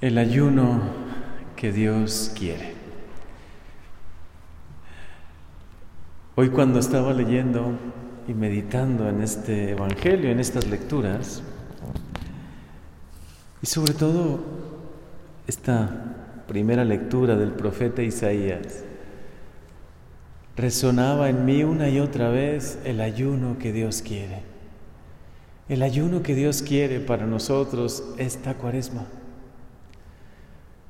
El ayuno que Dios quiere. Hoy cuando estaba leyendo y meditando en este Evangelio, en estas lecturas, y sobre todo esta primera lectura del profeta Isaías, resonaba en mí una y otra vez el ayuno que Dios quiere. El ayuno que Dios quiere para nosotros esta cuaresma.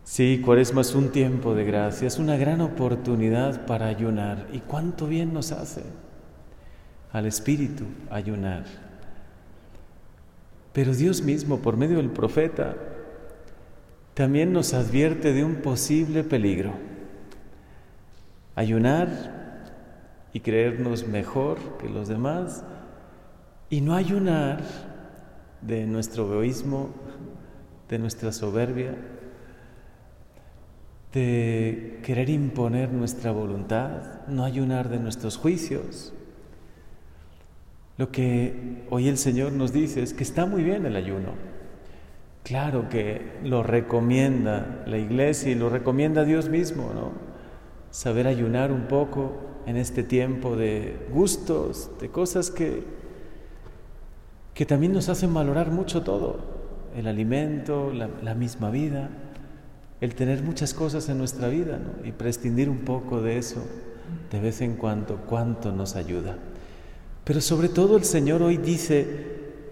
Sí, cuaresma es un tiempo de gracia, es una gran oportunidad para ayunar. ¿Y cuánto bien nos hace al Espíritu ayunar? Pero Dios mismo, por medio del profeta, también nos advierte de un posible peligro. Ayunar y creernos mejor que los demás y no ayunar de nuestro egoísmo, de nuestra soberbia, de querer imponer nuestra voluntad, no ayunar de nuestros juicios. Lo que hoy el Señor nos dice es que está muy bien el ayuno. Claro que lo recomienda la iglesia y lo recomienda Dios mismo, ¿no? Saber ayunar un poco en este tiempo de gustos, de cosas que, que también nos hacen valorar mucho todo, el alimento, la, la misma vida el tener muchas cosas en nuestra vida y prescindir un poco de eso de vez en cuando, cuánto nos ayuda. Pero sobre todo el Señor hoy dice,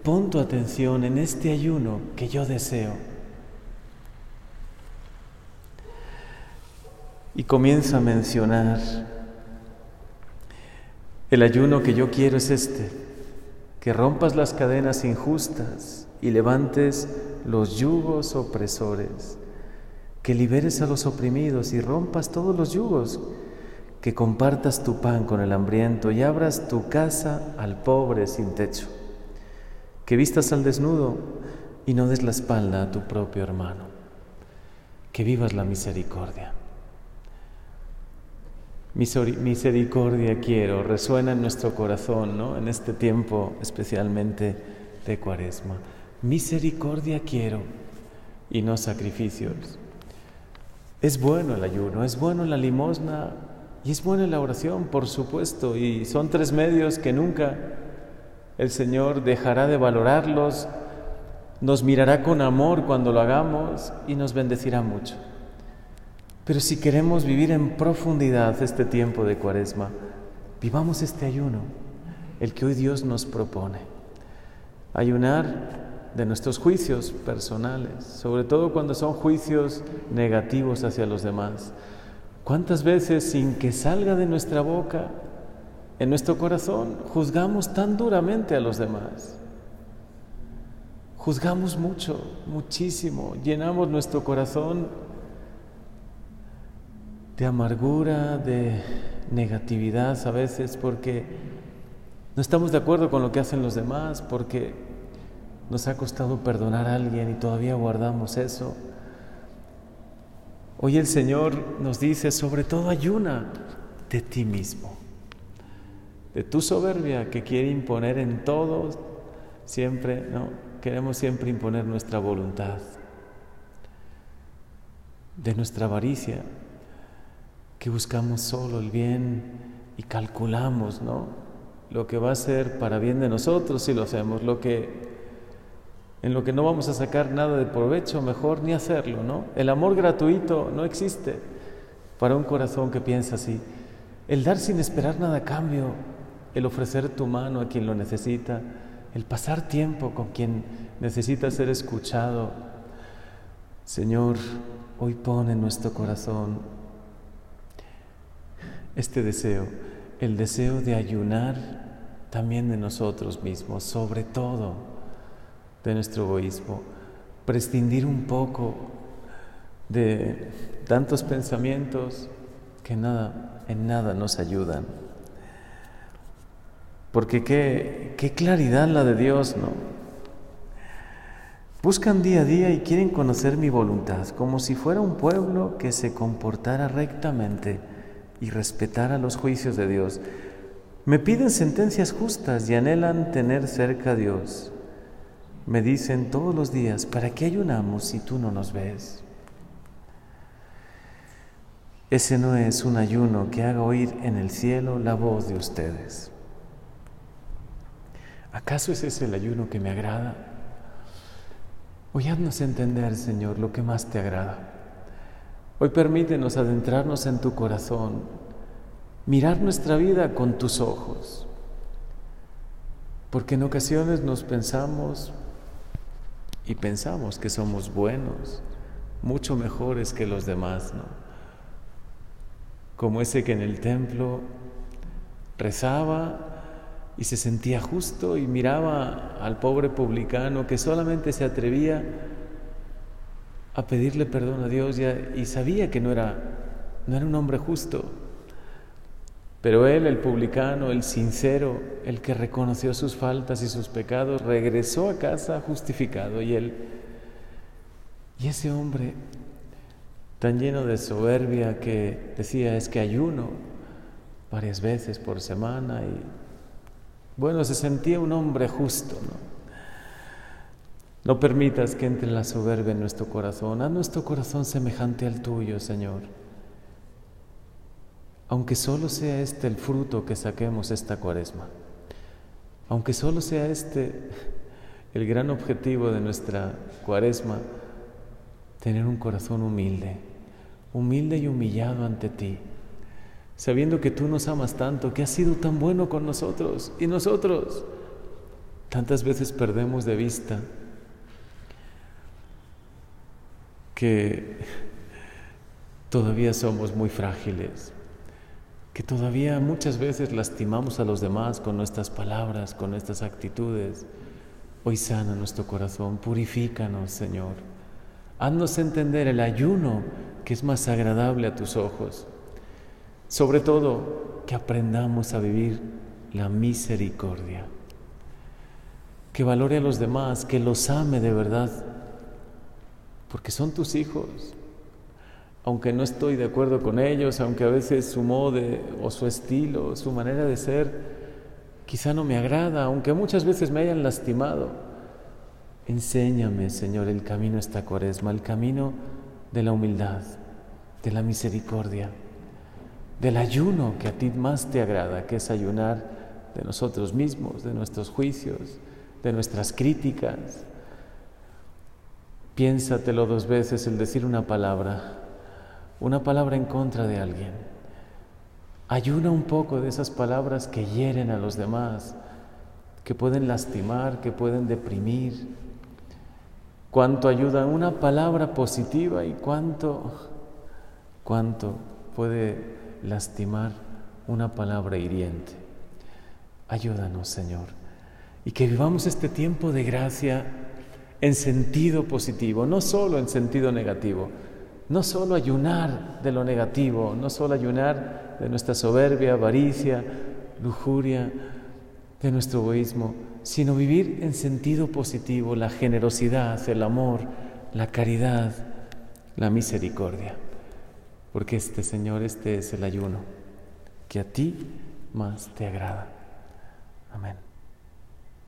pon tu atención en este ayuno que yo deseo. Y comienza a mencionar, el ayuno que yo quiero es este, que rompas las cadenas injustas y levantes los yugos opresores que liberes a los oprimidos y rompas todos los yugos, que compartas tu pan con el hambriento y abras tu casa al pobre sin techo, que vistas al desnudo y no des la espalda a tu propio hermano, que vivas la misericordia. Misericordia quiero, resuena en nuestro corazón, ¿no? En este tiempo especialmente de Cuaresma. Misericordia quiero y no sacrificios. Es bueno el ayuno, es bueno la limosna y es bueno la oración, por supuesto, y son tres medios que nunca el Señor dejará de valorarlos, nos mirará con amor cuando lo hagamos y nos bendecirá mucho. Pero si queremos vivir en profundidad este tiempo de cuaresma, vivamos este ayuno, el que hoy Dios nos propone. Ayunar de nuestros juicios personales, sobre todo cuando son juicios negativos hacia los demás. ¿Cuántas veces sin que salga de nuestra boca, en nuestro corazón, juzgamos tan duramente a los demás? Juzgamos mucho, muchísimo, llenamos nuestro corazón de amargura, de negatividad a veces porque no estamos de acuerdo con lo que hacen los demás, porque nos ha costado perdonar a alguien y todavía guardamos eso. Hoy el Señor nos dice, sobre todo ayuna de ti mismo, de tu soberbia que quiere imponer en todos, siempre, ¿no? Queremos siempre imponer nuestra voluntad, de nuestra avaricia, que buscamos solo el bien y calculamos, ¿no? Lo que va a ser para bien de nosotros si lo hacemos, lo que en lo que no vamos a sacar nada de provecho, mejor ni hacerlo, ¿no? El amor gratuito no existe para un corazón que piensa así. El dar sin esperar nada a cambio, el ofrecer tu mano a quien lo necesita, el pasar tiempo con quien necesita ser escuchado. Señor, hoy pone en nuestro corazón este deseo, el deseo de ayunar también de nosotros mismos, sobre todo de nuestro egoísmo, prescindir un poco de tantos pensamientos que nada, en nada nos ayudan. Porque qué, qué claridad la de Dios, ¿no? Buscan día a día y quieren conocer mi voluntad, como si fuera un pueblo que se comportara rectamente y respetara los juicios de Dios. Me piden sentencias justas y anhelan tener cerca a Dios. Me dicen todos los días, ¿para qué ayunamos si tú no nos ves? ese no es un ayuno que haga oír en el cielo la voz de ustedes. ¿Acaso ese es el ayuno que me agrada? Hoy haznos entender, Señor, lo que más te agrada. Hoy permítenos adentrarnos en tu corazón, mirar nuestra vida con tus ojos, porque en ocasiones nos pensamos y pensamos que somos buenos, mucho mejores que los demás, ¿no? como ese que en el templo rezaba y se sentía justo y miraba al pobre publicano que solamente se atrevía a pedirle perdón a Dios y, sabía que no era, no era un hombre justo. Pero él, el publicano, el sincero, el que reconoció sus faltas y sus pecados, regresó a casa justificado y él, y ese hombre tan lleno de soberbia que decía es que ayuno varias veces por semana y bueno, se sentía un hombre justo, ¿no? No permitas que entre la soberbia en nuestro corazón, a nuestro corazón semejante al tuyo, Señor. Aunque solo sea este el fruto que saquemos esta cuaresma, aunque solo sea este el gran objetivo de nuestra cuaresma, tener un corazón humilde, humilde y humillado ante ti, sabiendo que tú nos amas tanto, que has sido tan bueno con nosotros y nosotros tantas veces perdemos de vista que todavía somos muy frágiles, que todavía muchas veces lastimamos a los demás con nuestras palabras, con nuestras actitudes. Hoy sana nuestro corazón, purifícanos, Señor. Haznos entender el ayuno que es más agradable a tus ojos. Sobre todo, que aprendamos a vivir la misericordia. Que valore a los demás, que los ame de verdad, porque son tus hijos. Aunque no estoy de acuerdo con ellos, aunque a veces su modo o su estilo, su manera de ser, quizá no me agrada, aunque muchas veces me hayan lastimado, Enséñame, Señor, el camino esta cuaresma, el camino de la humildad, de la misericordia, del ayuno que a ti más te agrada, que es ayunar de nosotros mismos, de nuestros juicios, de nuestras críticas. Piénsatelo dos veces el decir una palabra, una palabra en contra de alguien. Ayuna un poco de esas palabras que hieren a los demás, que pueden lastimar, que pueden deprimir, cuánto ayuda una palabra positiva y cuánto, cuánto puede lastimar una palabra hiriente. Ayúdanos, Señor, y que vivamos este tiempo de gracia en sentido positivo, no solo en sentido negativo, no solo ayunar de lo negativo, no solo ayunar de nuestra soberbia, avaricia, lujuria, de nuestro egoísmo, sino vivir en sentido positivo la generosidad, el amor, la caridad, la misericordia. Porque este Señor, este es el ayuno que a ti más te agrada. Amén.